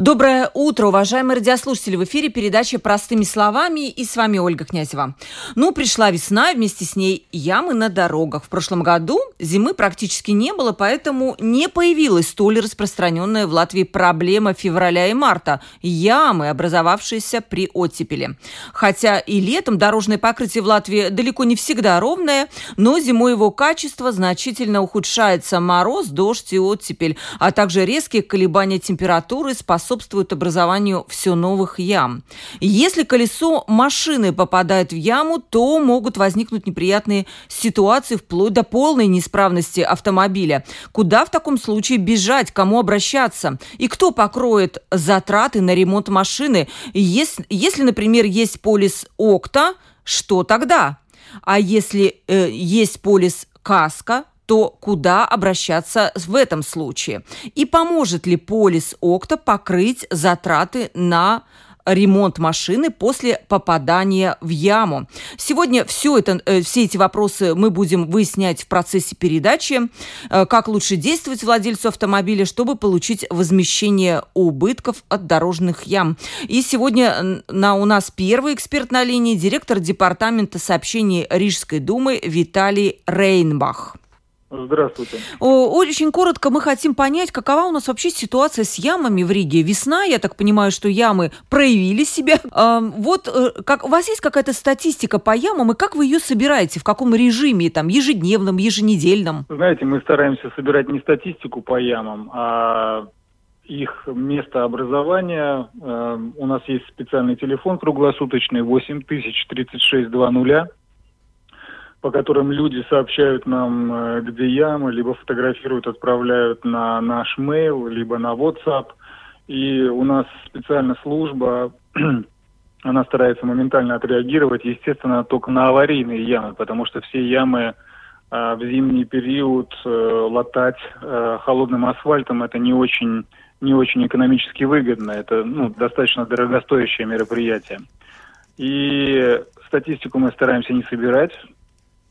Доброе утро, уважаемые радиослушатели. В эфире передача «Простыми словами» и с вами Ольга Князева. Ну, пришла весна, вместе с ней ямы на дорогах. В прошлом году зимы практически не было, поэтому не появилась столь распространенная в Латвии проблема февраля и марта – ямы, образовавшиеся при оттепели. Хотя и летом дорожное покрытие в Латвии далеко не всегда ровное, но зимой его качество значительно ухудшается. Мороз, дождь и оттепель, а также резкие колебания температуры способны способствуют образованию все новых ям. Если колесо машины попадает в яму, то могут возникнуть неприятные ситуации вплоть до полной неисправности автомобиля. Куда в таком случае бежать, кому обращаться? И кто покроет затраты на ремонт машины? Если, если например, есть полис ОКТА, что тогда? А если э, есть полис КАСКО, то куда обращаться в этом случае? И поможет ли полис ОКТА покрыть затраты на ремонт машины после попадания в яму. Сегодня все, это, э, все эти вопросы мы будем выяснять в процессе передачи. Э, как лучше действовать владельцу автомобиля, чтобы получить возмещение убытков от дорожных ям. И сегодня на, у нас первый эксперт на линии, директор департамента сообщений Рижской думы Виталий Рейнбах. Здравствуйте. Очень коротко мы хотим понять, какова у нас вообще ситуация с ямами в Риге. Весна, я так понимаю, что ямы проявили себя. Вот э, как, у вас есть какая-то статистика по ямам, и как вы ее собираете? В каком режиме? Там, ежедневном, еженедельном? Знаете, мы стараемся собирать не статистику по ямам, а их место образования. Э, у нас есть специальный телефон круглосуточный 803620 по которым люди сообщают нам, э, где ямы, либо фотографируют, отправляют на наш mail, либо на WhatsApp. И у нас специальная служба, она старается моментально отреагировать, естественно, только на аварийные ямы, потому что все ямы э, в зимний период э, латать холодным асфальтом это не очень, не очень экономически выгодно. Это ну, достаточно дорогостоящее мероприятие. И статистику мы стараемся не собирать,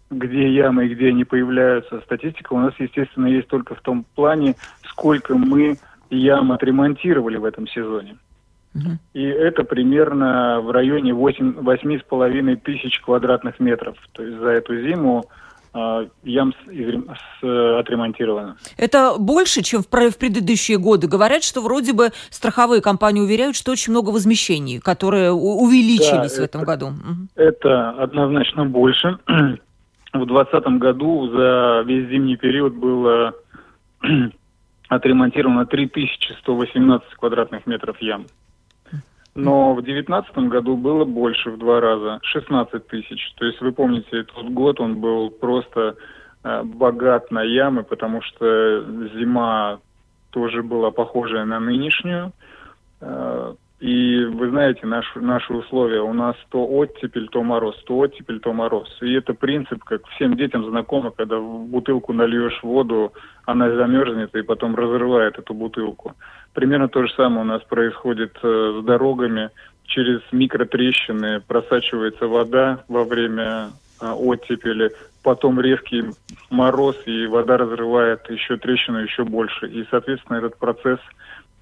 где ямы и где они появляются. Статистика у нас, естественно, есть только в том плане, сколько мы ям отремонтировали в этом сезоне. И это примерно в районе 8,5 тысяч квадратных метров. То есть за эту зиму э, ям с, с, отремонтировано. Это больше, чем в, в предыдущие годы. Говорят, что вроде бы страховые компании уверяют, что очень много возмещений, которые увеличились да, в этом году. Это однозначно больше. В 2020 году за весь зимний период было отремонтировано 3118 квадратных метров ям. Но в 2019 году было больше, в два раза, 16 тысяч. То есть вы помните, тот год он был просто э, богат на ямы, потому что зима тоже была похожая на нынешнюю. Э, и вы знаете, наш, наши условия, у нас то оттепель, то мороз, то оттепель, то мороз. И это принцип, как всем детям знакомо, когда в бутылку нальешь воду, она замерзнет и потом разрывает эту бутылку. Примерно то же самое у нас происходит э, с дорогами. Через микротрещины просачивается вода во время э, оттепели, потом резкий мороз, и вода разрывает еще трещину еще больше. И, соответственно, этот процесс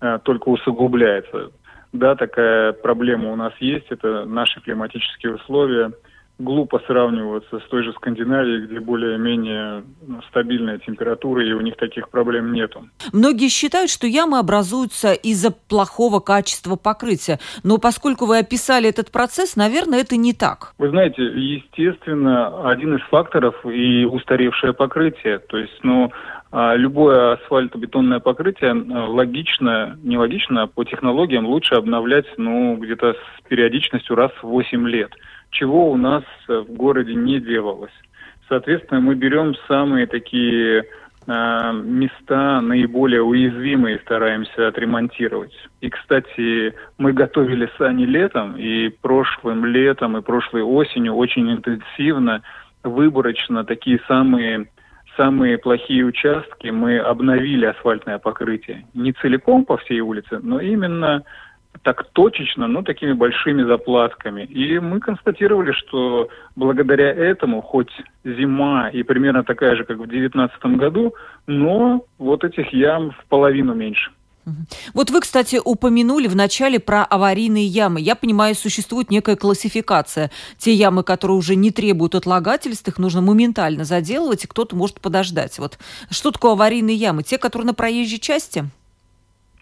э, только усугубляется. Да, такая проблема у нас есть, это наши климатические условия. Глупо сравниваться с той же Скандинавией, где более-менее ну, стабильная температура, и у них таких проблем нету. Многие считают, что ямы образуются из-за плохого качества покрытия. Но поскольку вы описали этот процесс, наверное, это не так. Вы знаете, естественно, один из факторов и устаревшее покрытие. То есть, ну, любое асфальтобетонное покрытие э, логично, не логично, а по технологиям лучше обновлять ну, где-то с периодичностью раз в 8 лет, чего у нас э, в городе не делалось. Соответственно, мы берем самые такие э, места наиболее уязвимые стараемся отремонтировать. И, кстати, мы готовили сани летом, и прошлым летом, и прошлой осенью очень интенсивно, выборочно такие самые самые плохие участки мы обновили асфальтное покрытие. Не целиком по всей улице, но именно так точечно, но такими большими заплатками. И мы констатировали, что благодаря этому хоть зима и примерно такая же, как в 2019 году, но вот этих ям в половину меньше. Вот вы, кстати, упомянули в начале про аварийные ямы. Я понимаю, существует некая классификация. Те ямы, которые уже не требуют отлагательств, их нужно моментально заделывать, и кто-то может подождать. Вот что такое аварийные ямы? Те, которые на проезжей части?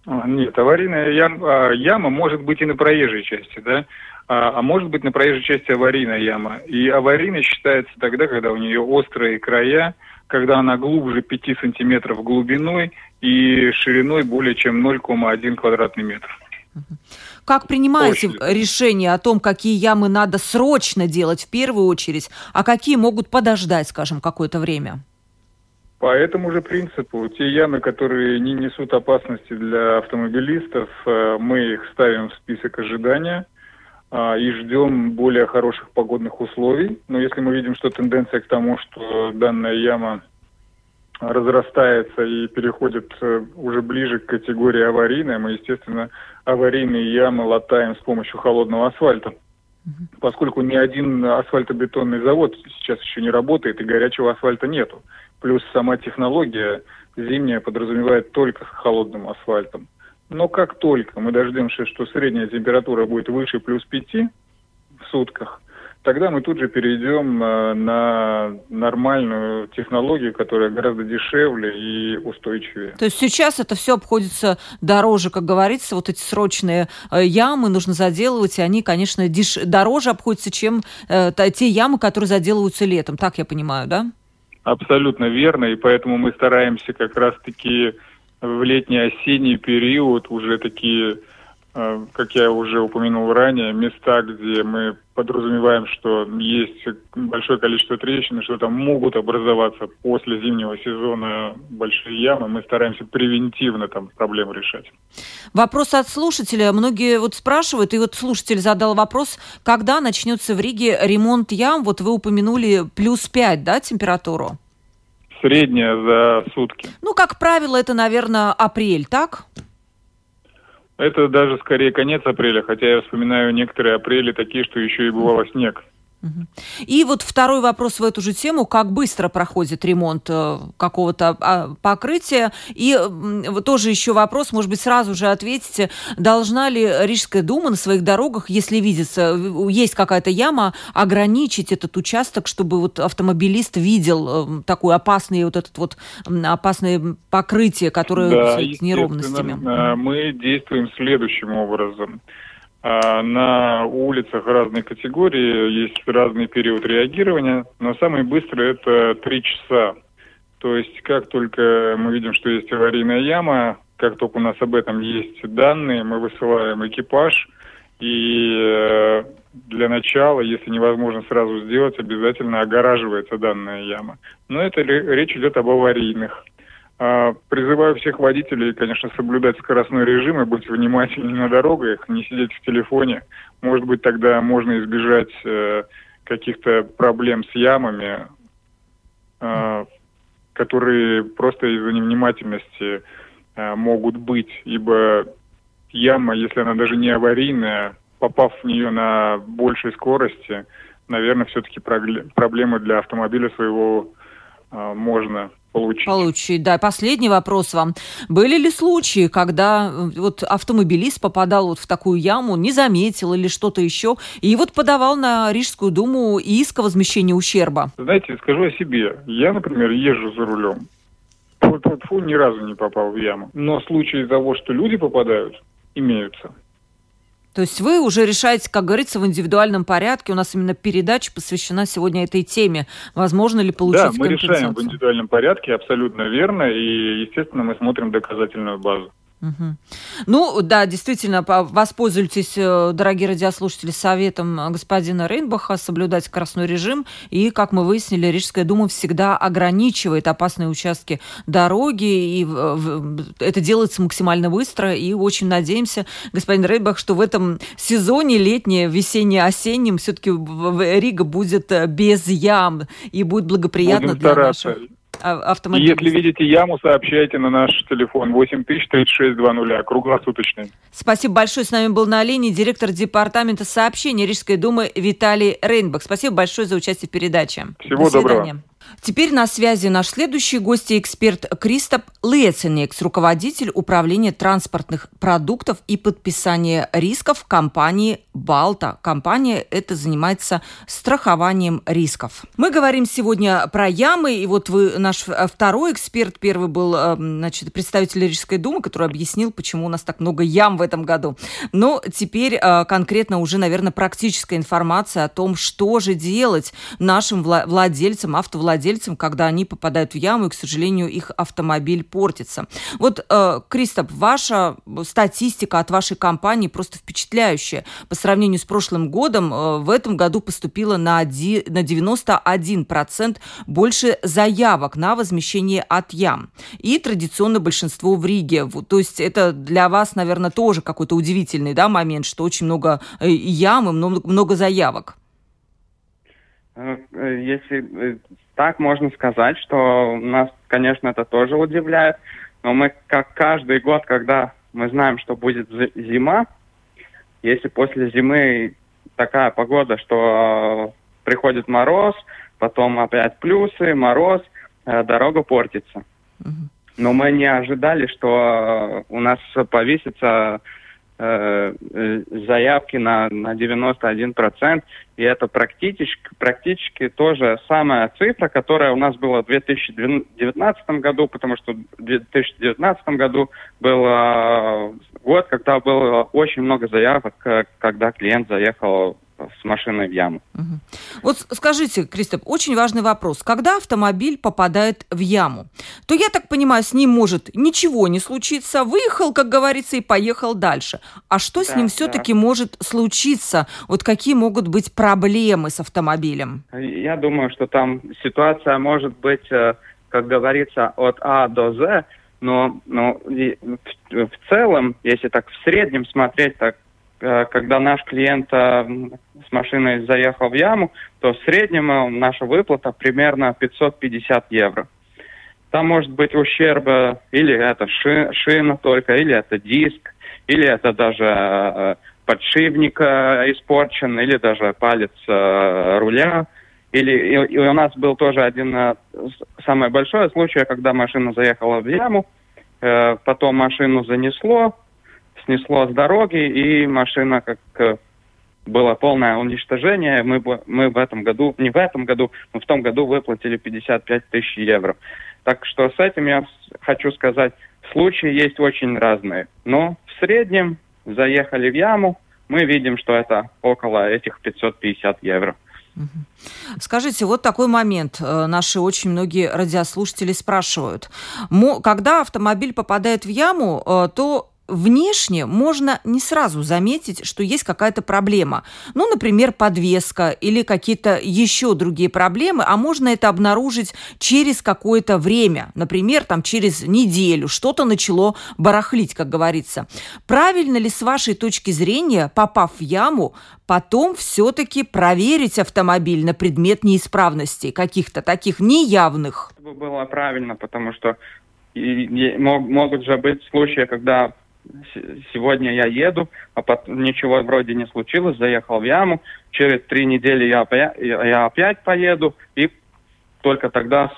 А, нет, аварийная яма, яма может быть и на проезжей части, да, а, а может быть на проезжей части аварийная яма. И аварийной считается тогда, когда у нее острые края, когда она глубже 5 сантиметров глубиной и шириной более чем 0,1 квадратный метр. Как принимаете Очень. решение о том, какие ямы надо срочно делать в первую очередь, а какие могут подождать, скажем, какое-то время? По этому же принципу, те ямы, которые не несут опасности для автомобилистов, э, мы их ставим в список ожидания и ждем более хороших погодных условий. Но если мы видим, что тенденция к тому, что данная яма разрастается и переходит э, уже ближе к категории аварийной, мы, естественно, аварийные ямы латаем с помощью холодного асфальта. Поскольку ни один асфальтобетонный завод сейчас еще не работает и горячего асфальта нету. Плюс сама технология зимняя подразумевает только с холодным асфальтом. Но как только мы дождемся, что средняя температура будет выше плюс 5 в сутках, тогда мы тут же перейдем э, на нормальную технологию, которая гораздо дешевле и устойчивее. То есть сейчас это все обходится дороже, как говорится, вот эти срочные э, ямы нужно заделывать, и они, конечно, деш... дороже обходятся, чем э, те ямы, которые заделываются летом. Так я понимаю, да? Абсолютно верно, и поэтому мы стараемся как раз-таки в летний-осенний период уже такие, э, как я уже упомянул ранее, места, где мы подразумеваем, что есть большое количество трещин, что там могут образоваться после зимнего сезона большие ямы, мы стараемся превентивно там проблему решать. Вопрос от слушателя. Многие вот спрашивают, и вот слушатель задал вопрос, когда начнется в Риге ремонт ям? Вот вы упомянули плюс 5, да, температуру? Средняя за сутки. Ну, как правило, это, наверное, апрель, так? Это даже скорее конец апреля, хотя я вспоминаю некоторые апрели такие, что еще и бывало снег. И вот второй вопрос в эту же тему. Как быстро проходит ремонт э, какого-то а, покрытия? И тоже еще вопрос, может быть, сразу же ответите. Должна ли Рижская дума на своих дорогах, если видится, есть какая-то яма, ограничить этот участок, чтобы вот автомобилист видел э, такое опасное вот этот вот опасное покрытие, которое да, с неровностями? Мы действуем следующим образом. А, на улицах разной категории есть разный период реагирования, но самый быстрый это три часа. То есть как только мы видим, что есть аварийная яма, как только у нас об этом есть данные, мы высылаем экипаж, и э, для начала, если невозможно сразу сделать, обязательно огораживается данная яма. Но это речь идет об аварийных. А, призываю всех водителей, конечно, соблюдать скоростной режим и быть внимательными на дорогах, не сидеть в телефоне. Может быть, тогда можно избежать э, каких-то проблем с ямами, э, которые просто из-за невнимательности э, могут быть. Ибо яма, если она даже не аварийная, попав в нее на большей скорости, наверное, все-таки проблемы для автомобиля своего можно получить. Получить, да. Последний вопрос вам. Были ли случаи, когда э, вот автомобилист попадал вот в такую яму, не заметил или что-то еще, и вот подавал на Рижскую думу иск о возмещении ущерба? Знаете, скажу о себе. Я, например, езжу за рулем. Фу-фу-фу, ни разу не попал в яму. Но случаи того, что люди попадают, имеются. То есть вы уже решаете, как говорится, в индивидуальном порядке. У нас именно передача посвящена сегодня этой теме. Возможно ли получить Да, мы решаем в индивидуальном порядке, абсолютно верно. И, естественно, мы смотрим доказательную базу. Угу. Ну, да, действительно, воспользуйтесь, э, дорогие радиослушатели, советом господина Рейнбаха соблюдать скоростной режим. И, как мы выяснили, Рижская дума всегда ограничивает опасные участки дороги, и это делается максимально быстро. И очень надеемся, господин Рейнбах, что в этом сезоне летнее, весенне-осеннем все-таки Рига будет э, без ям и будет благоприятно Будем для стараться. наших автомобиль. Если видите яму, сообщайте на наш телефон 803620, круглосуточный. Спасибо большое. С нами был на линии директор департамента сообщений Рижской думы Виталий Рейнбах. Спасибо большое за участие в передаче. Всего До доброго. Теперь на связи наш следующий гость и эксперт Кристоп Леценекс, руководитель управления транспортных продуктов и подписания рисков компании «Балта». Компания эта занимается страхованием рисков. Мы говорим сегодня про ямы, и вот вы наш второй эксперт, первый был э, значит, представитель Рижской думы, который объяснил, почему у нас так много ям в этом году. Но теперь э, конкретно уже, наверное, практическая информация о том, что же делать нашим владельцам, автовладельцам, владельцам, когда они попадают в яму, и, к сожалению, их автомобиль портится. Вот, э, Кристоп, ваша статистика от вашей компании просто впечатляющая. По сравнению с прошлым годом, э, в этом году поступило на, 1, на 91% больше заявок на возмещение от ям. И традиционно большинство в Риге. То есть это для вас, наверное, тоже какой-то удивительный да, момент, что очень много э, ям и много, много заявок. Э, если так можно сказать, что нас, конечно, это тоже удивляет, но мы, как каждый год, когда мы знаем, что будет зима, если после зимы такая погода, что приходит мороз, потом опять плюсы, мороз, э, дорога портится. Но мы не ожидали, что у нас повесится Э, э, заявки на, на 91%, и это практически, практически тоже самая цифра, которая у нас была в 2019 году, потому что в 2019 году был э, год, когда было очень много заявок, когда клиент заехал с машиной в яму. Угу. Вот скажите, Кристоп, очень важный вопрос. Когда автомобиль попадает в яму, то, я так понимаю, с ним может ничего не случиться, выехал, как говорится, и поехал дальше. А что да, с ним все-таки да. может случиться? Вот какие могут быть проблемы с автомобилем? Я думаю, что там ситуация может быть, э, как говорится, от А до З, но, но в, в целом, если так в среднем смотреть, так когда наш клиент э, с машиной заехал в яму, то в среднем э, наша выплата примерно 550 евро. Там может быть ущерб или это шина только, или это диск, или это даже подшипник испорчен, или даже палец руля. Или и у нас был тоже один самый большой случай, когда машина заехала в яму, потом машину занесло, снесло с дороги, и машина как э, было полное уничтожение. Мы, мы в этом году, не в этом году, но в том году выплатили 55 тысяч евро. Так что с этим я хочу сказать, случаи есть очень разные. Но в среднем заехали в яму, мы видим, что это около этих 550 евро. Скажите, вот такой момент. Э, наши очень многие радиослушатели спрашивают. Когда автомобиль попадает в яму, э, то внешне можно не сразу заметить, что есть какая-то проблема. Ну, например, подвеска или какие-то еще другие проблемы, а можно это обнаружить через какое-то время, например, там через неделю что-то начало барахлить, как говорится. Правильно ли с вашей точки зрения, попав в яму, потом все-таки проверить автомобиль на предмет неисправностей, каких-то таких неявных? Было правильно, потому что могут же быть случаи, когда сегодня я еду, а потом ничего вроде не случилось, заехал в яму, через три недели я, опять, я опять поеду, и только тогда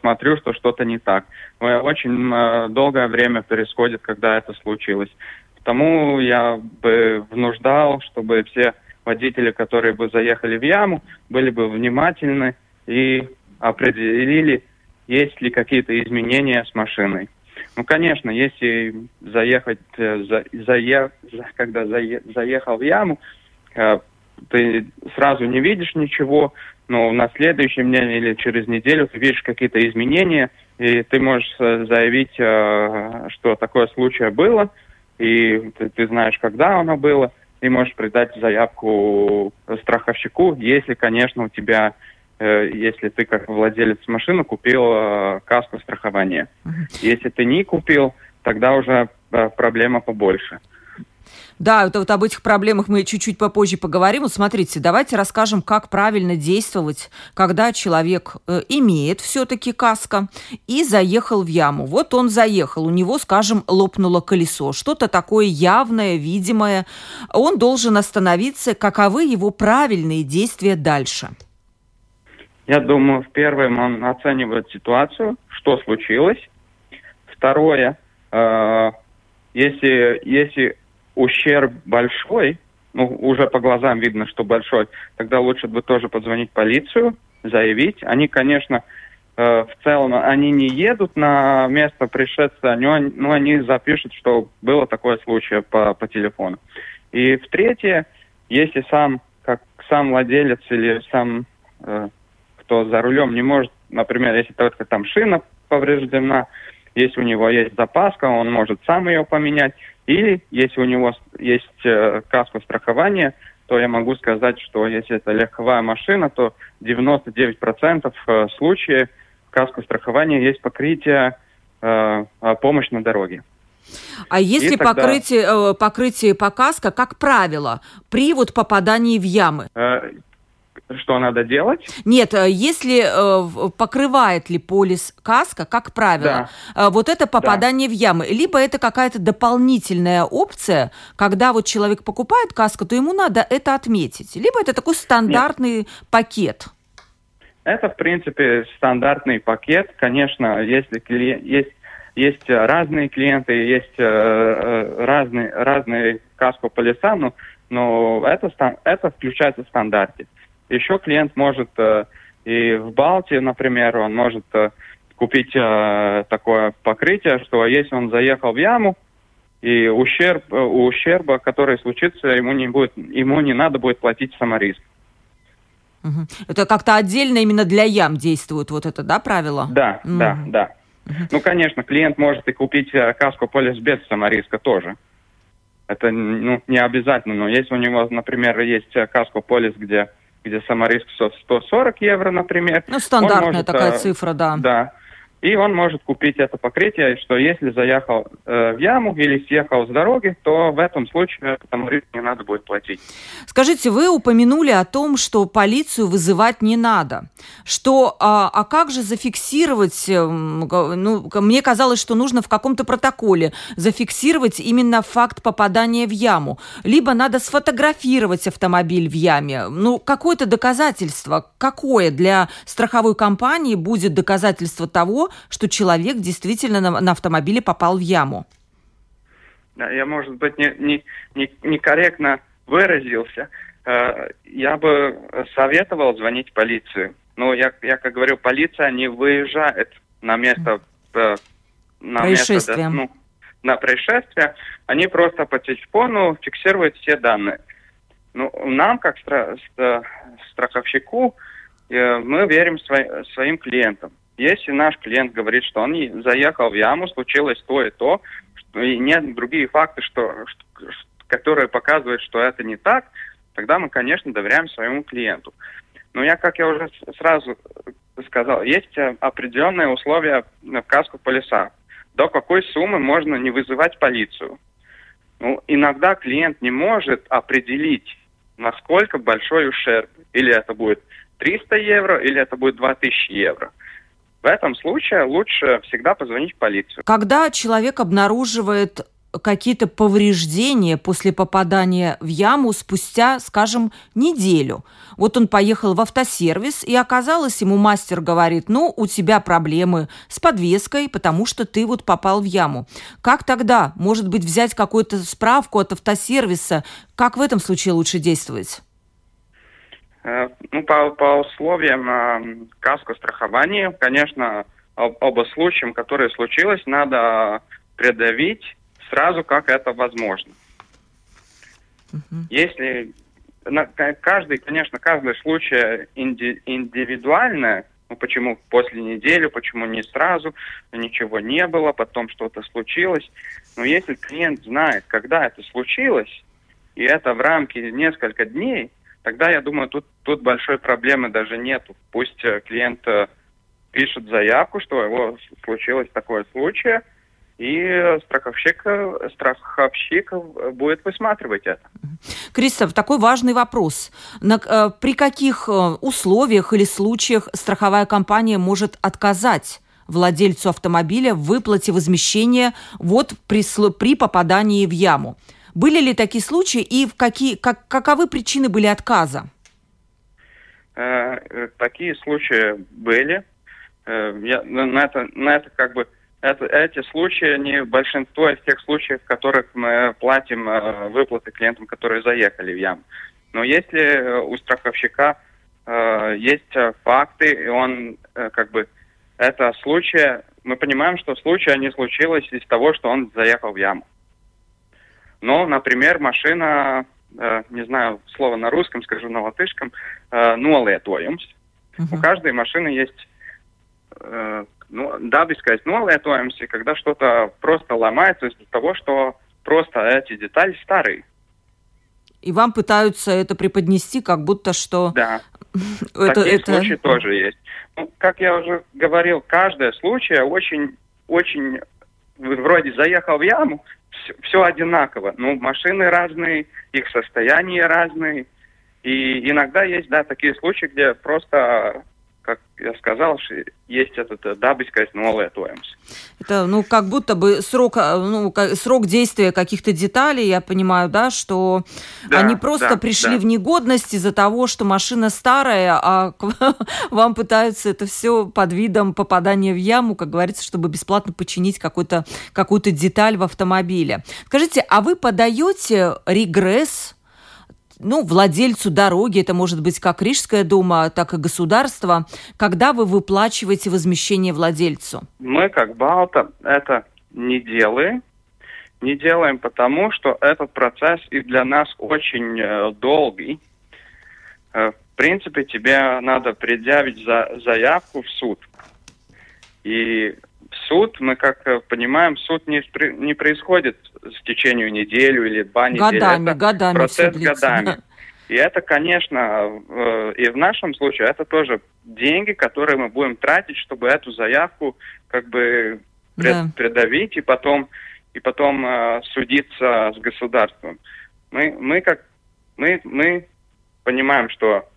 смотрю, что что-то не так. Очень э, долгое время происходит, когда это случилось. Потому я бы внуждал, чтобы все водители, которые бы заехали в яму, были бы внимательны и определили, есть ли какие-то изменения с машиной. Ну, конечно, если заехать, э, за, зае, когда зае, заехал в яму, э, ты сразу не видишь ничего, но на следующем дне или через неделю ты видишь какие-то изменения, и ты можешь э, заявить, что такое случай было, и ты, ты знаешь, когда оно было, и можешь придать заявку страховщику, если, конечно, у тебя если ты как владелец машины купил э, каску страхования. Uh-huh. Если ты не купил, тогда уже э, проблема побольше. Да, это вот об этих проблемах мы чуть-чуть попозже поговорим. Вот смотрите, давайте расскажем, как правильно действовать, когда человек э, имеет все-таки каска и заехал в яму. Вот он заехал, у него, скажем, лопнуло колесо, что-то такое явное, видимое. Он должен остановиться. Каковы его правильные действия дальше? Я думаю, в первом он оценивает ситуацию, что случилось. Второе, э, если, если ущерб большой, ну, уже по глазам видно, что большой, тогда лучше бы тоже позвонить полицию, заявить. Они, конечно, э, в целом, они не едут на место пришествия, но, но они запишут, что было такое случай по, по телефону. И в третье, если сам, как сам владелец или сам э, кто за рулем не может, например, если только там шина повреждена, если у него есть запаска, он может сам ее поменять. Или если у него есть э, каска страхования, то я могу сказать, что если это легковая машина, то 99% э, случаев каску страхования есть покрытие э, помощь на дороге. А если тогда... покрытие, э, покрытие по каско, как правило, при вот попадании в ямы? Э, что надо делать? Нет, э, если э, покрывает ли полис каска, как правило, да. э, вот это попадание да. в ямы, либо это какая-то дополнительная опция, когда вот человек покупает каску, то ему надо это отметить, либо это такой стандартный Нет. пакет. Это, в принципе, стандартный пакет. Конечно, если клиент, есть, есть разные клиенты, есть э, э разные, разные каску полиса, но, но это, это включается в стандарте. Еще клиент может э, и в Балтии, например, он может э, купить э, такое покрытие, что если он заехал в яму, и ущерб, ущерба, который случится, ему не, будет, ему не надо будет платить самориск. Это как-то отдельно именно для ям действует вот это, да, правило? Да, угу. да, да. Ну, конечно, клиент может и купить каску полис без самориска тоже. Это ну, не обязательно, но если у него, например, есть каску полис, где где самориск 140 евро, например. Ну, стандартная может, такая э, цифра, да. Да. И он может купить это покрытие, что если заехал э, в яму или съехал с дороги, то в этом случае этому риску не надо будет платить. Скажите, вы упомянули о том, что полицию вызывать не надо. Что, а, а как же зафиксировать, э, ну, мне казалось, что нужно в каком-то протоколе зафиксировать именно факт попадания в яму. Либо надо сфотографировать автомобиль в яме. Ну, какое-то доказательство, какое для страховой компании будет доказательство того, что человек действительно на, на автомобиле попал в яму. Я, может быть, не, не, не, некорректно выразился. Э, я бы советовал звонить в полицию. Но я, я как говорю, полиция не выезжает на место, э, на происшествия. место, ну, на происшествие. Они просто по телефону фиксируют все данные. Ну, нам, как стра- страховщику, э, мы верим своим клиентам. Если наш клиент говорит, что он заехал в яму, случилось то и то, и нет другие факты, что, которые показывают, что это не так, тогда мы, конечно, доверяем своему клиенту. Но я, как я уже сразу сказал, есть определенные условия в каску полиса. До какой суммы можно не вызывать полицию? Ну, иногда клиент не может определить, насколько большой ущерб. Или это будет 300 евро, или это будет 2000 евро. В этом случае лучше всегда позвонить в полицию. Когда человек обнаруживает какие-то повреждения после попадания в яму спустя, скажем, неделю. Вот он поехал в автосервис, и оказалось, ему мастер говорит, ну, у тебя проблемы с подвеской, потому что ты вот попал в яму. Как тогда? Может быть, взять какую-то справку от автосервиса? Как в этом случае лучше действовать? Э, ну, по, по условиям э, каско страхования, конечно, об, оба случаям, которые случилось, надо предъявить сразу, как это возможно. Uh-huh. Если на, каждый, конечно, каждый случай инди, индивидуально, ну почему после недели, почему не сразу, ничего не было, потом что-то случилось. Но если клиент знает, когда это случилось, и это в рамке несколько дней, тогда, я думаю, тут, тут большой проблемы даже нету. Пусть э, клиент э, пишет заявку, что его случилось такое случай, и страховщик, страховщик будет высматривать это. Кристоф, такой важный вопрос. На, э, при каких э, условиях или случаях страховая компания может отказать владельцу автомобиля в выплате возмещения вот при, при попадании в яму? Были ли такие случаи и в какие, как, каковы причины были отказа? Э, э такие случаи были. Э, я, на, это, на это как бы это, эти случаи не большинство из тех случаев, в которых мы платим выплаты клиентам, которые заехали в яму. Но если у страховщика э, есть факты, и он э, как бы это случай, мы понимаем, что случай не случилось из того, что он заехал в яму. Но, например, машина, э, не знаю, слово на русском скажу, на латышском, э, нолietojums. Uh-huh. У каждой машины есть э, ну, dabiskais nolietojums, и когда что-то просто ломается из-за того, что просто эти детали старые. И вам пытаются это преподнести, как будто что... Да. это, Такие это... случаи тоже есть. Ну, как я уже говорил, каждый случай очень, очень вроде заехал в яму, все, все одинаково. Ну, машины разные, их состояние разные. И иногда есть, да, такие случаи, где просто как я сказал, есть этот э, дабискais nolietojums. Это, ну, как будто бы срок, э, ну, срок действия каких-то деталей, я понимаю, да, что да, они просто да, пришли да. в негодность из-за того, что машина старая, а вам пытаются это все под видом попадания в яму, как говорится, чтобы бесплатно починить какую-то какую деталь в автомобиле. Скажите, а вы подаете регресс ну, владельцу дороги, это может быть как Рижская дума, так и государство, когда вы выплачиваете возмещение владельцу? Мы, как Балта, это не делаем. Не делаем потому, что этот процесс и для нас очень э, долгий. Э, в принципе, тебе надо предъявить за, заявку в суд. И суд, мы как э, понимаем, суд не, не происходит в течение неделю или два недели. Годами, это годами процесс длится, годами. Да. И это, конечно, и в нашем случае это тоже деньги, которые мы будем тратить, чтобы эту заявку как бы пред, да. придавить и потом и потом э, судиться с государством. Мы мы как мы мы понимаем, что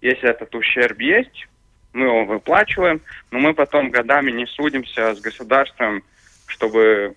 если этот ущерб есть, мы его выплачиваем, но мы потом годами не судимся с государством, чтобы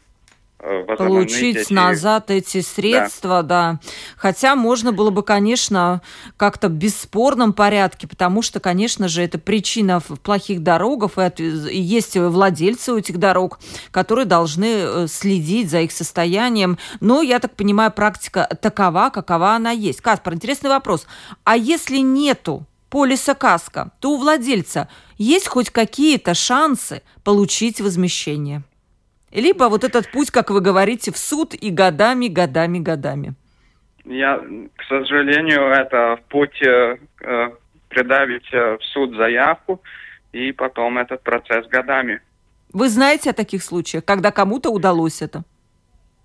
э, получить эти... назад эти средства, да. да. Хотя можно было бы, конечно, как-то в бесспорном порядке, потому что, конечно же, это причина в плохих дорогах, и есть владельцы у этих дорог, которые должны э, следить за их состоянием. Но, я так понимаю, практика такова, какова она есть. Каспар, интересный вопрос. А если нету полиса каска, то у владельца есть хоть какие-то шансы получить возмещение. Либо вот этот путь, как вы говорите, в суд и годами, годами, годами. Я, к сожалению, это путь э, придавить э, в суд заявку и потом этот процесс годами. Вы знаете о таких случаях, когда кому-то удалось это?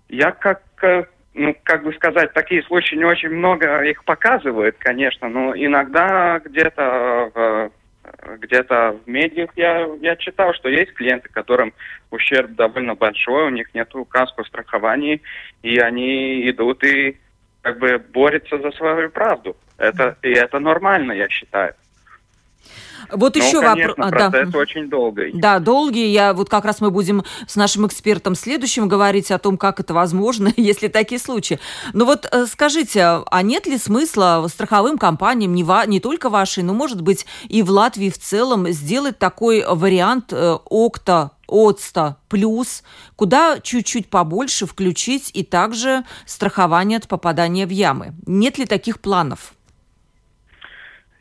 Я как э, ну, как бы сказать, такие случаи не очень много их показывают, конечно, но иногда где-то в где-то в медиах я, я читал, что есть клиенты, которым ущерб довольно большой, у них нет каско страхования, и они идут и как бы борются за свою правду. Это, и это нормально, я считаю. Вот ну, еще вопрос. А, процесс да. очень долгий. Да, долгий. Я вот как раз мы будем с нашим экспертом следующим говорить о том, как это возможно, если такие случаи. Но вот э, скажите, а нет ли смысла страховым компаниям, не, ва- не только вашей, но, может быть, и в Латвии в целом, сделать такой вариант э, ОКТА ОЦТа плюс, куда чуть-чуть побольше включить и также страхование от попадания в ямы. Нет ли таких планов?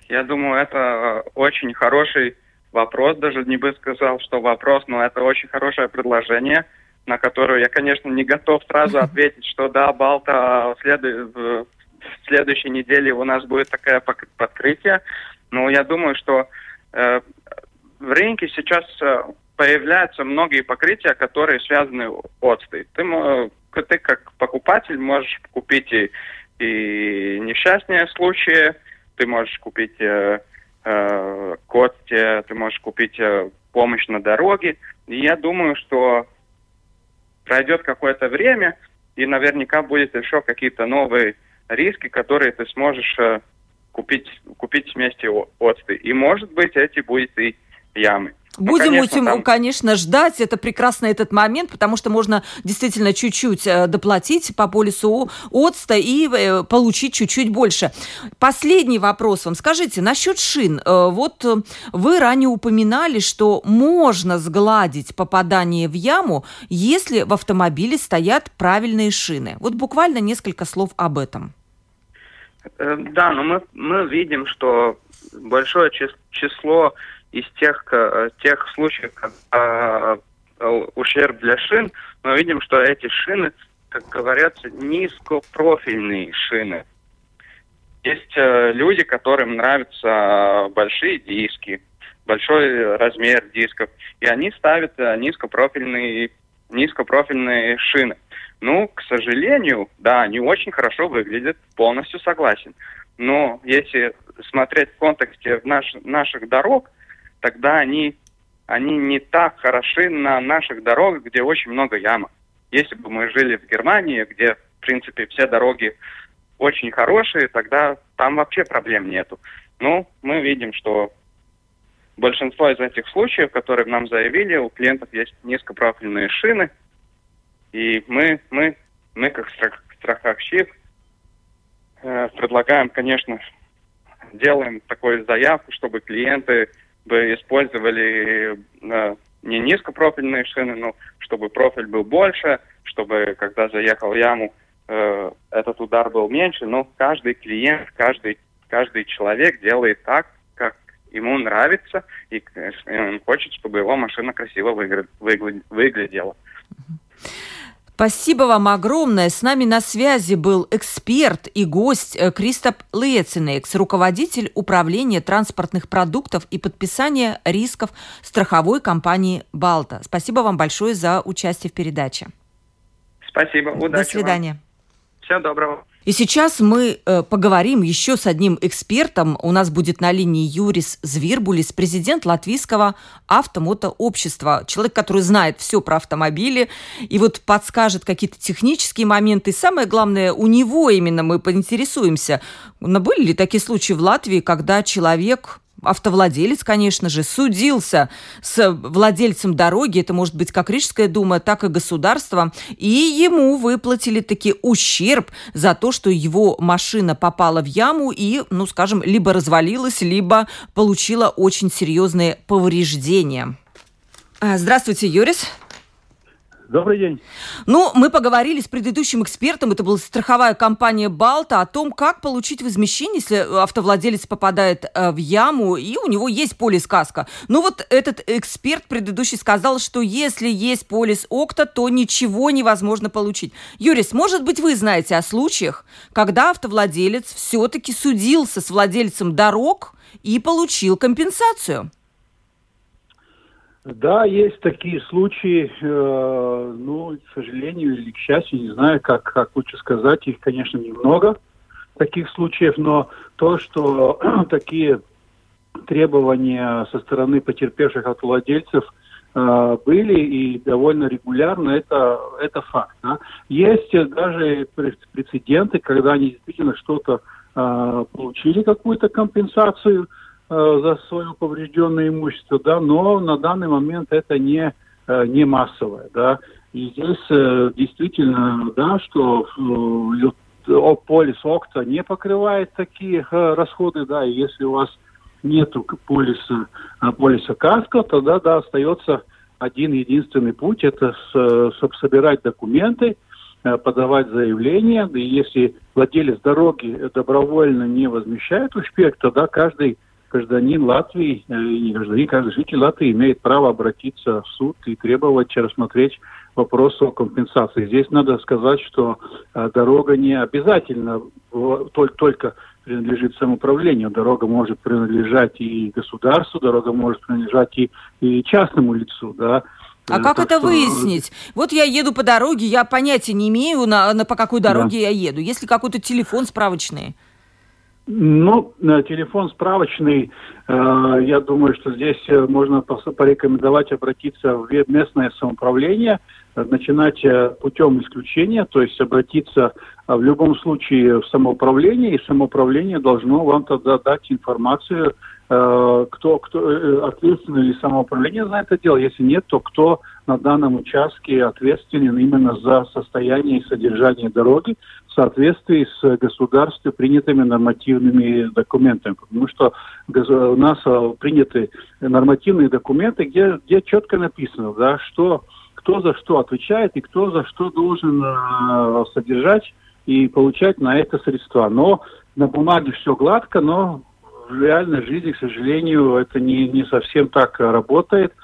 Я думаю, это э, очень хороший вопрос, даже не бы сказал, что вопрос, но это очень хорошее предложение, на которое я, конечно, не готов сразу ответить, что да, Балта в, след... в следующей неделе у нас будет такое подкрытие, но я думаю, что э, в рынке сейчас э, появляются многие покрытия, которые связаны с отстой. Ты, ты как покупатель можешь купить и, и несчастные случаи, ты можешь купить э, э, кости, ты можешь купить э, помощь на дороге. И я думаю, что пройдет какое-то время, и наверняка будет еще какие-то новые риски, которые ты сможешь э, купить, купить вместе оцты. И, может быть, эти будут и ямы. Ну, Будем, ну, конечно, там... конечно, ждать. Это прекрасно этот момент, потому что можно действительно чуть-чуть э, доплатить по полису ОЦТа и э, получить чуть-чуть больше. Последний вопрос вам. Скажите, насчет шин. Э, вот вы ранее упоминали, что можно сгладить попадание в яму, если в автомобиле стоят правильные шины. Вот буквально несколько слов об этом. Да, но мы, мы видим, что большое число из тех, тех случаев, когда ущерб для шин, мы видим, что эти шины, как говорятся, низкопрофильные шины. Есть э, люди, которым нравятся большие диски, большой размер дисков, и они ставят э, низкопрофильные, низкопрофильные шины. Ну, к сожалению, да, они очень хорошо выглядят, полностью согласен. Но если смотреть в контексте наш, наших дорог, тогда они, они не так хороши на наших дорогах, где очень много ямок. Если бы мы жили в Германии, где, в принципе, все дороги очень хорошие, тогда там вообще проблем нету. Ну, мы видим, что большинство из этих случаев, которые нам заявили, у клиентов есть низкопрофильные шины, и мы, мы, мы как страховщик э, предлагаем, конечно, делаем такую заявку, чтобы клиенты бы использовали э, не низкопрофильные шины, но чтобы профиль был больше, чтобы когда заехал в яму, э, этот удар был меньше. Но каждый клиент, каждый, каждый человек делает так, как ему нравится, и он хочет, чтобы его машина красиво выглядела. Спасибо вам огромное. С нами на связи был эксперт и гость э, Кристоп Лецинекс, руководитель управления транспортных продуктов и подписания рисков страховой компании «Балта». Спасибо вам большое за участие в передаче. Спасибо. Удачи До свидания. Вам. Всего доброго. И сейчас мы э, поговорим еще с одним экспертом. У нас будет на линии Юрис Звирбулис, президент латвийского автомотообщества. Человек, который знает все про автомобили и вот подскажет какие-то технические моменты. И самое главное, у него именно мы поинтересуемся, были ли такие случаи в Латвии, когда человек автовладелец, конечно же, судился с владельцем дороги, это может быть как Рижская дума, так и государство, и ему выплатили таки ущерб за то, что его машина попала в яму и, ну, скажем, либо развалилась, либо получила очень серьезные повреждения. А, здравствуйте, Юрис. Добрый день. Ну, мы поговорили с предыдущим экспертом, это была страховая компания «Балта», о том, как получить возмещение, если автовладелец попадает э, в яму, и у него есть полис каска. Ну вот этот эксперт предыдущий сказал, что если есть полис ОКТА, то ничего невозможно получить. Юрис, может быть, вы знаете о случаях, когда автовладелец все-таки судился с владельцем дорог и получил компенсацию? Да, есть такие случаи, э, ну, к сожалению или к счастью, не знаю, как, как лучше сказать, их, конечно, немного таких случаев, но то, что такие требования со стороны потерпевших от владельцев э, были и довольно регулярно, это, это факт. Да? Есть даже прецеденты, когда они действительно что-то э, получили, какую-то компенсацию, за свое поврежденное имущество, да, но на данный момент это не, э, не массовое, да. И здесь э, действительно, да, что полис ОКТА не покрывает такие расходы, да, и если у вас нет полиса, полиса КАСКО, тогда, да, остается один единственный путь, это собирать документы, подавать заявление, и если владелец дороги добровольно не возмещает ущерб, тогда каждый гражданин Латвии, э, не гражданин, каждый житель Латвии имеет право обратиться в суд и требовать рассмотреть вопрос о компенсации. Здесь надо сказать, что э, дорога не обязательно только, только принадлежит самоуправлению. Дорога может принадлежать и государству, дорога может принадлежать и, и частному лицу, да. А как это что... выяснить? Вот я еду по дороге, я понятия не имею, на, на по какой дороге да. я еду. Есть ли какой-то телефон справочный? Ну, телефон справочный, э, я думаю, что здесь э, можно порекомендовать обратиться в местное самоуправление, начинать путем исключения, то есть обратиться в любом случае в самоуправление, и самоуправление должно вам тогда дать информацию Э, кто, кто э, ответственный или самоуправление за это дело. Если нет, то кто на данном участке ответственен именно за состояние и содержание дороги в соответствии с государством принятыми нормативными документами. Потому что у нас э, приняты нормативные документы, где, где четко написано, да, что кто за что отвечает и кто за что должен э, содержать и получать на это средства. Но на бумаге все гладко, но в реальной жизни, к сожалению, это не, не совсем так работает,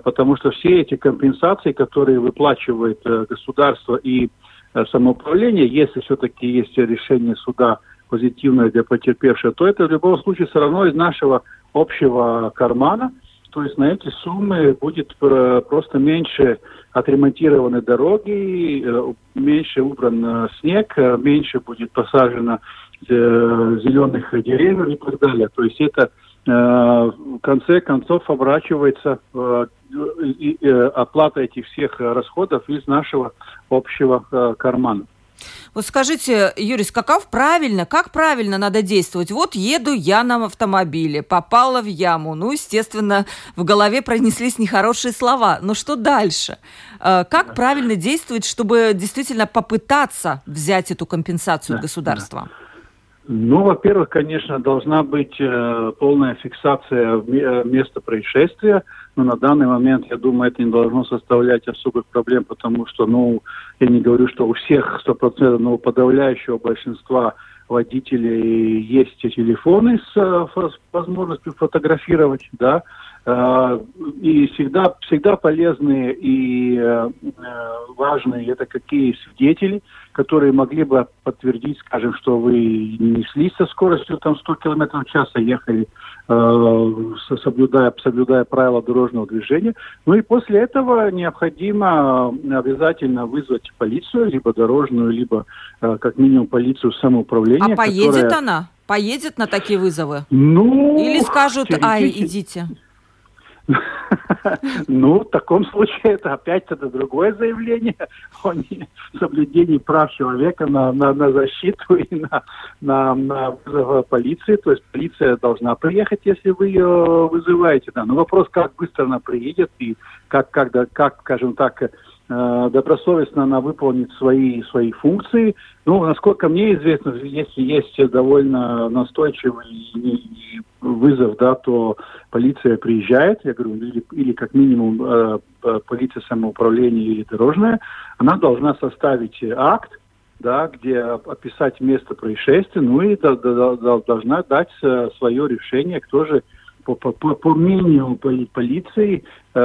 потому что все эти компенсации, которые выплачивает э, государство и э, самоуправление, если все-таки есть решение суда позитивное для потерпевшего, то это в любом случае все равно из нашего общего кармана. То есть на эти суммы будет просто меньше отремонтированы дороги, меньше убран снег, меньше будет посажено Э, зеленых деревьев и так далее. То есть это э, в конце концов оборачивается э, оплата этих всех расходов из нашего общего кармана. Вот скажите, Юрис, каков правильно, как правильно надо действовать? Вот еду я на автомобиле, попала в яму. Ну, естественно, в голове пронеслись нехорошие слова. Но что дальше? Как правильно действовать, чтобы действительно попытаться взять эту компенсацию да, государства? Да. Ну, во-первых, конечно, должна быть э, полная фиксация э, места происшествия, но на данный момент, я думаю, это не должно составлять особых проблем, потому что, ну, я не говорю, что у всех 100%, но у подавляющего большинства водителей есть телефоны с, э, с возможностью фотографировать, да, Э, и всегда, всегда полезные и важные это какие свидетели, которые могли бы подтвердить, скажем, что вы не неслись со скоростью там 100 км в час, а ехали, э, соблюдая, соблюдая правила дорожного движения. Ну и после этого необходимо обязательно вызвать полицию, либо дорожную, либо как минимум полицию самоуправления. А поедет которая... она? Поедет на такие вызовы? Ну, Или скажут, ай, идите. Ну, в таком случае это опять это другое заявление о соблюдении прав человека на, на, на защиту и на, на, на вызов полиции. То есть полиция должна приехать, если вы ее вызываете. Да. Но вопрос, как быстро она приедет и как, как, как скажем так, Э, добросовестно она выполнит свои, свои функции. Ну, насколько мне известно, если есть довольно настойчивый вызов, да, то полиция приезжает, я говорю, или, или как минимум э, полиция самоуправления или дорожная, она должна составить акт, да, где описать место происшествия, ну и до, до, до, должна дать э, свое решение, кто же по, по, по мнению полиции, э,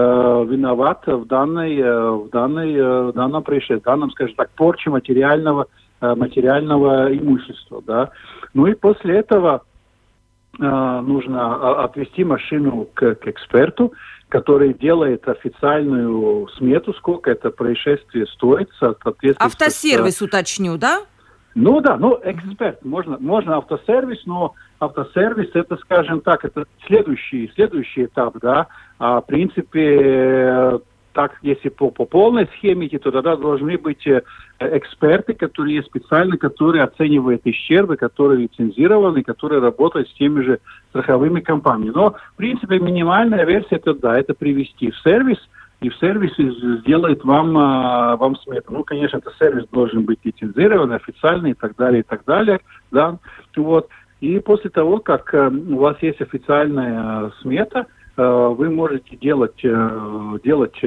виноват в данной, э, в данной, э, в данном происшествии, в данном, скажем так, порче материального, э, материального имущества, да. Ну и после этого нужно отвести машину к, к эксперту, который делает официальную смету, сколько это происшествие стоит. Соответственно, Автосервис, с... уточню, да? Ну да, ну эксперт, можно, можно автосервис, но автосервис это, скажем так, это следующий, следующий этап, да. А, в принципе, так, если по, по полной схеме идти, то тогда должны быть э, эксперты, которые специально, которые оценивают исчербы, которые лицензированы, которые работают с теми же страховыми компаниями. Но, в принципе, минимальная версия это да, это привести в сервис – и в сервисе сделает вам, а, вам смету. Ну, конечно, этот сервис должен быть лицензирован, официальный и так далее, и так далее, да, вот. И после того, как э, у вас есть официальная э, смета, э, вы можете делать, делать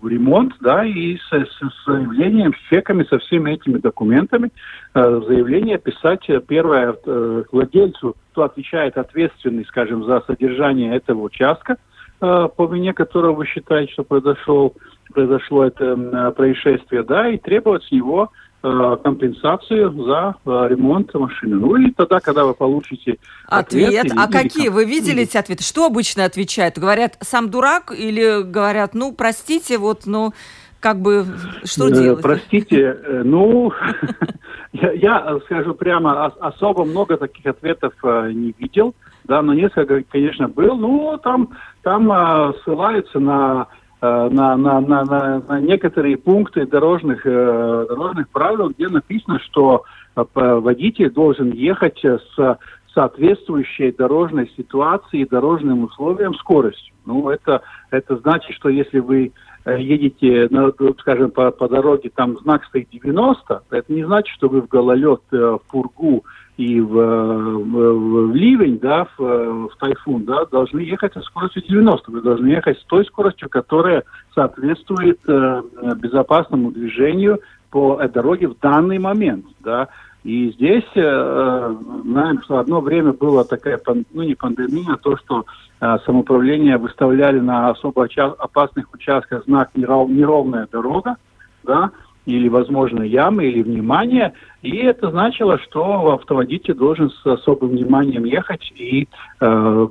ремонт, да, и с, с заявлением, с чеками, со всеми этими документами, заявление писать первое владельцу, кто отвечает ответственный, скажем, за содержание этого участка, Э, по вине которого вы считаете, что произошел, произошло это происшествие, да, и требовать с него э, компенсацию за э, ремонт машины. Ну и тогда, когда вы получите ответ... Ответ? Или, а или, какие? Вы видели эти ответы? Что обычно отвечают? Говорят, сам дурак или говорят, ну, простите, вот, ну, как бы, что делать? Простите, ну, я скажу прямо, особо много таких ответов не видел да, но несколько, конечно, был. Ну, там, там э, ссылаются на на, на, на, на, на некоторые пункты дорожных, дорожных правил, где написано, что водитель должен ехать с соответствующей дорожной ситуации дорожным условиям скоростью. Ну, это, это значит, что если вы Э, едете, ну, скажем, по, по дороге, там знак стоит 90, это не значит, что вы в гололед, э, в пургу и в, в, в ливень, да, в, в тайфун, да, должны ехать со скоростью 90. Вы должны ехать с той скоростью, которая соответствует э, безопасному движению по дороге в данный момент, да. И здесь, э, знаем, что одно время была такая, ну не пандемия, а то, что э, самоуправление выставляли на особо опасных участках знак неров, «неровная дорога», да, или, возможно, ямы, или внимание. И это значило, что автоводитель должен с особым вниманием ехать и э,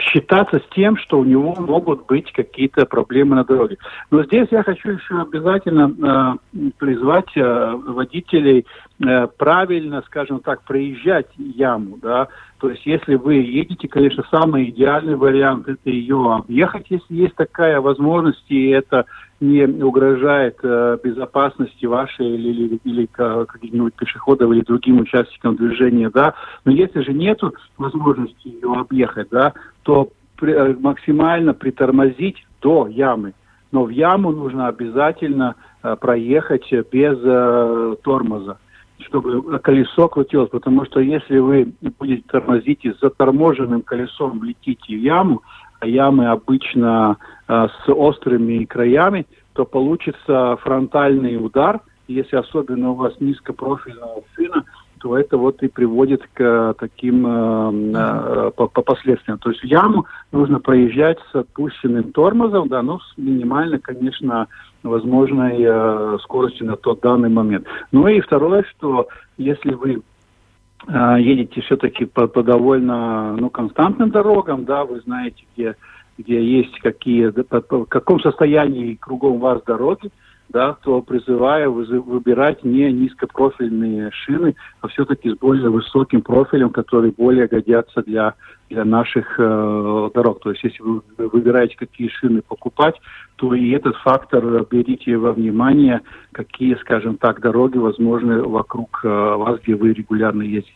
считаться с тем, что у него могут быть какие-то проблемы на дороге. Но здесь я хочу еще обязательно э, призвать э, водителей э, правильно, скажем так, проезжать яму, да, то есть, если вы едете, конечно, самый идеальный вариант это ее объехать, если есть такая возможность, и это не угрожает э, безопасности вашей или, или, или каких-нибудь пешеходов или другим участникам движения, да. Но если же нет возможности ее объехать, да, то при, э, максимально притормозить до ямы. Но в яму нужно обязательно э, проехать без э, тормоза чтобы колесо крутилось, потому что если вы будете тормозить и с заторможенным колесом летите в яму, а ямы обычно э, с острыми краями, то получится фронтальный удар. Если особенно у вас низкопрофильная шина, то это вот и приводит к э, таким э, э, по, по последствиям. То есть яму нужно проезжать с отпущенным тормозом, да, но с минимально, конечно, возможной э, скоростью на тот данный момент. Ну и второе, что если вы э, едете все-таки по, по довольно ну, константным дорогам, да, вы знаете, где, где есть какие, в каком состоянии кругом вас дороги, да, то призываю выбирать не низкопрофильные шины, а все-таки с более высоким профилем, которые более годятся для, для наших э, дорог. То есть если вы выбираете, какие шины покупать, то и этот фактор берите во внимание, какие, скажем так, дороги возможны вокруг э, вас, где вы регулярно ездите.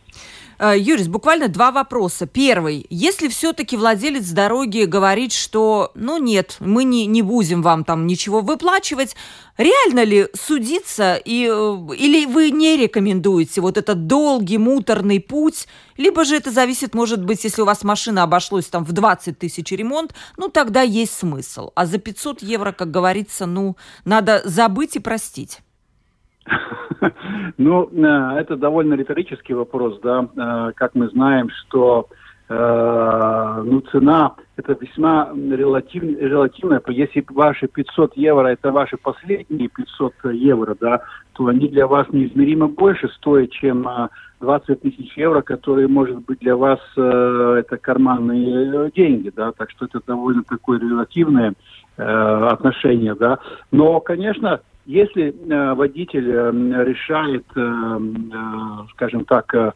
Э, Юрис, буквально два вопроса. Первый. Если все-таки владелец дороги говорит, что, ну нет, мы не, не будем вам там ничего выплачивать, реально ли судиться и, э, или вы не рекомендуете вот этот долгий муторный путь, либо же это зависит, может быть, если у вас машина обошлась там в 20 тысяч ремонт, ну тогда есть смысл. А за 500 евро, как говорится, ну надо забыть и простить. Ну, э, это довольно риторический вопрос, да. Э, как мы знаем, что э, ну, цена это весьма релатив, релативная. Если ваши 500 евро это ваши последние 500 евро, да, то они для вас неизмеримо больше стоят, чем 20 тысяч евро, которые, может быть, для вас это карманные деньги, да. Так что это довольно такое релативное отношение, да. Но, конечно, если э, водитель э, решает, э, скажем так,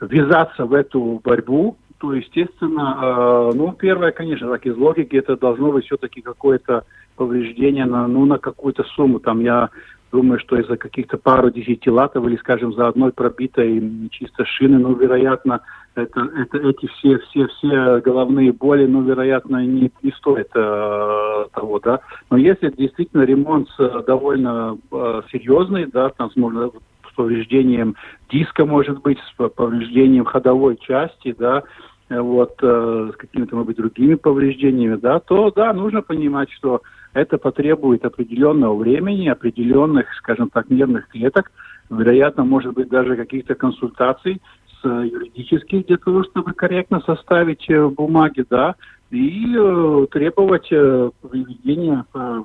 ввязаться в эту борьбу, то, естественно, ну, первое, конечно, так из логики, это должно быть все-таки какое-то повреждение на, ну, на какую-то сумму. Там я думаю, что из-за каких-то пару десятилатов или, скажем, за одной пробитой чисто шины, ну, вероятно, это, это эти все, все, все головные боли, ну, вероятно, не, не стоит э, того, да. Но если действительно ремонт довольно э, серьезный, да, там, можно с повреждением диска, может быть, с повреждением ходовой части, да, вот, э, с какими-то, может быть, другими повреждениями, да, то, да, нужно понимать, что это потребует определенного времени, определенных, скажем так, нервных клеток, вероятно, может быть, даже каких-то консультаций с юридических для того, чтобы корректно составить э, бумаги, да, и э, требовать э, приведения э,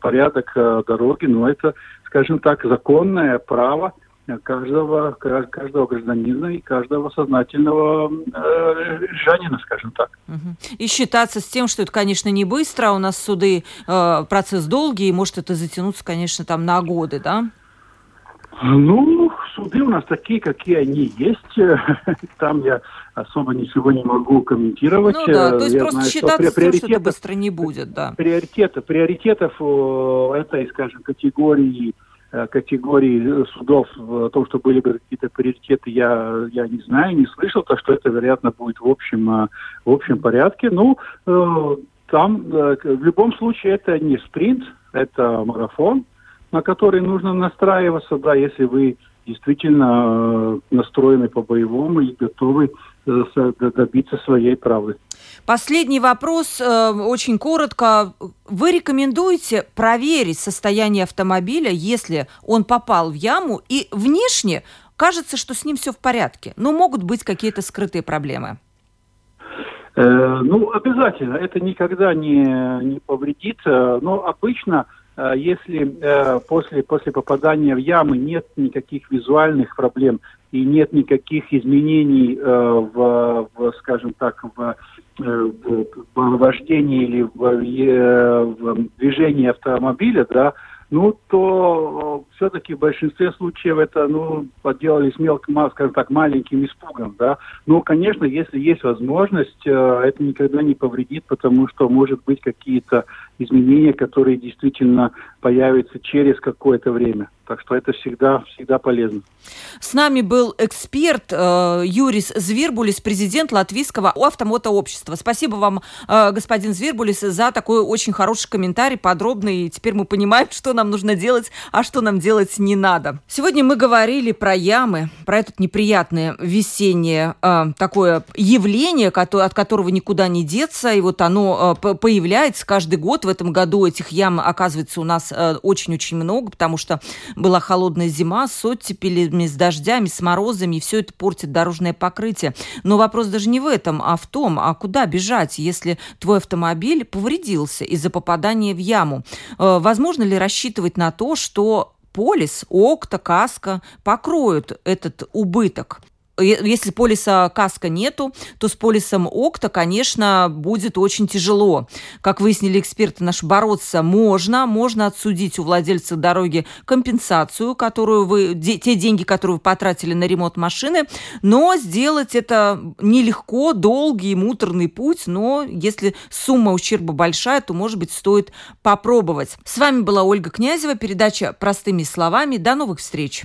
порядок э, дороги, но это, скажем так, законное право каждого, каждого гражданина и каждого сознательного э, жанина, скажем так. И считаться с тем, что это, конечно, не быстро, а у нас суды, э, процесс долгий, и может это затянуться, конечно, там на годы, да? Ну, суды у нас такие, какие они есть. Там я особо ничего не могу комментировать. Ну да, то есть я просто знаю, считаться что, что это быстро не будет, да. Приоритеты, приоритетов этой, скажем, категории Э, категории судов в том, что были бы какие-то приоритеты, я, я не знаю, не слышал, так что это, вероятно, будет в общем, э, в общем порядке. Ну, э, там в любом случае это не спринт, это марафон, на который нужно настраиваться, да, если вы действительно настроены по-боевому и готовы добиться своей правды. Последний вопрос, э, очень коротко. Вы рекомендуете проверить состояние автомобиля, если он попал в яму, и внешне кажется, что с ним все в порядке, но могут быть какие-то скрытые проблемы? Э, ну, обязательно. Это никогда не, не повредит. Э, но обычно, э, если э, после, после попадания в ямы нет никаких визуальных проблем и нет никаких изменений э, в, в, скажем так, в Э, в вождении или в, э, в движении автомобиля, да, ну, то э, все-таки в большинстве случаев это, ну, поделали с мелким, скажем так, маленьким испугом, да. Но, конечно, если есть возможность, это никогда не повредит, потому что, может быть, какие-то изменения, которые действительно появятся через какое-то время. Так что это всегда, всегда полезно. С нами был эксперт э, Юрис Звербулис, президент Латвийского автомотообщества. Спасибо вам, э, господин Звербулис, за такой очень хороший комментарий, подробный. Теперь мы понимаем, что нам нужно делать, а что нам делать не надо. Сегодня мы говорили про ямы, про это неприятное весеннее э, такое явление, от которого никуда не деться. И вот оно э, появляется каждый год в этом году этих ям, оказывается, у нас э, очень-очень много, потому что была холодная зима с оттепелями, с дождями, с морозами, и все это портит дорожное покрытие. Но вопрос даже не в этом, а в том, а куда бежать, если твой автомобиль повредился из-за попадания в яму. Э, возможно ли рассчитывать на то, что полис, окта, каска покроют этот убыток если полиса каска нету, то с полисом ОКТА, конечно, будет очень тяжело. Как выяснили эксперты наши, бороться можно, можно отсудить у владельца дороги компенсацию, которую вы, те деньги, которые вы потратили на ремонт машины, но сделать это нелегко, долгий, муторный путь, но если сумма ущерба большая, то, может быть, стоит попробовать. С вами была Ольга Князева, передача «Простыми словами». До новых встреч!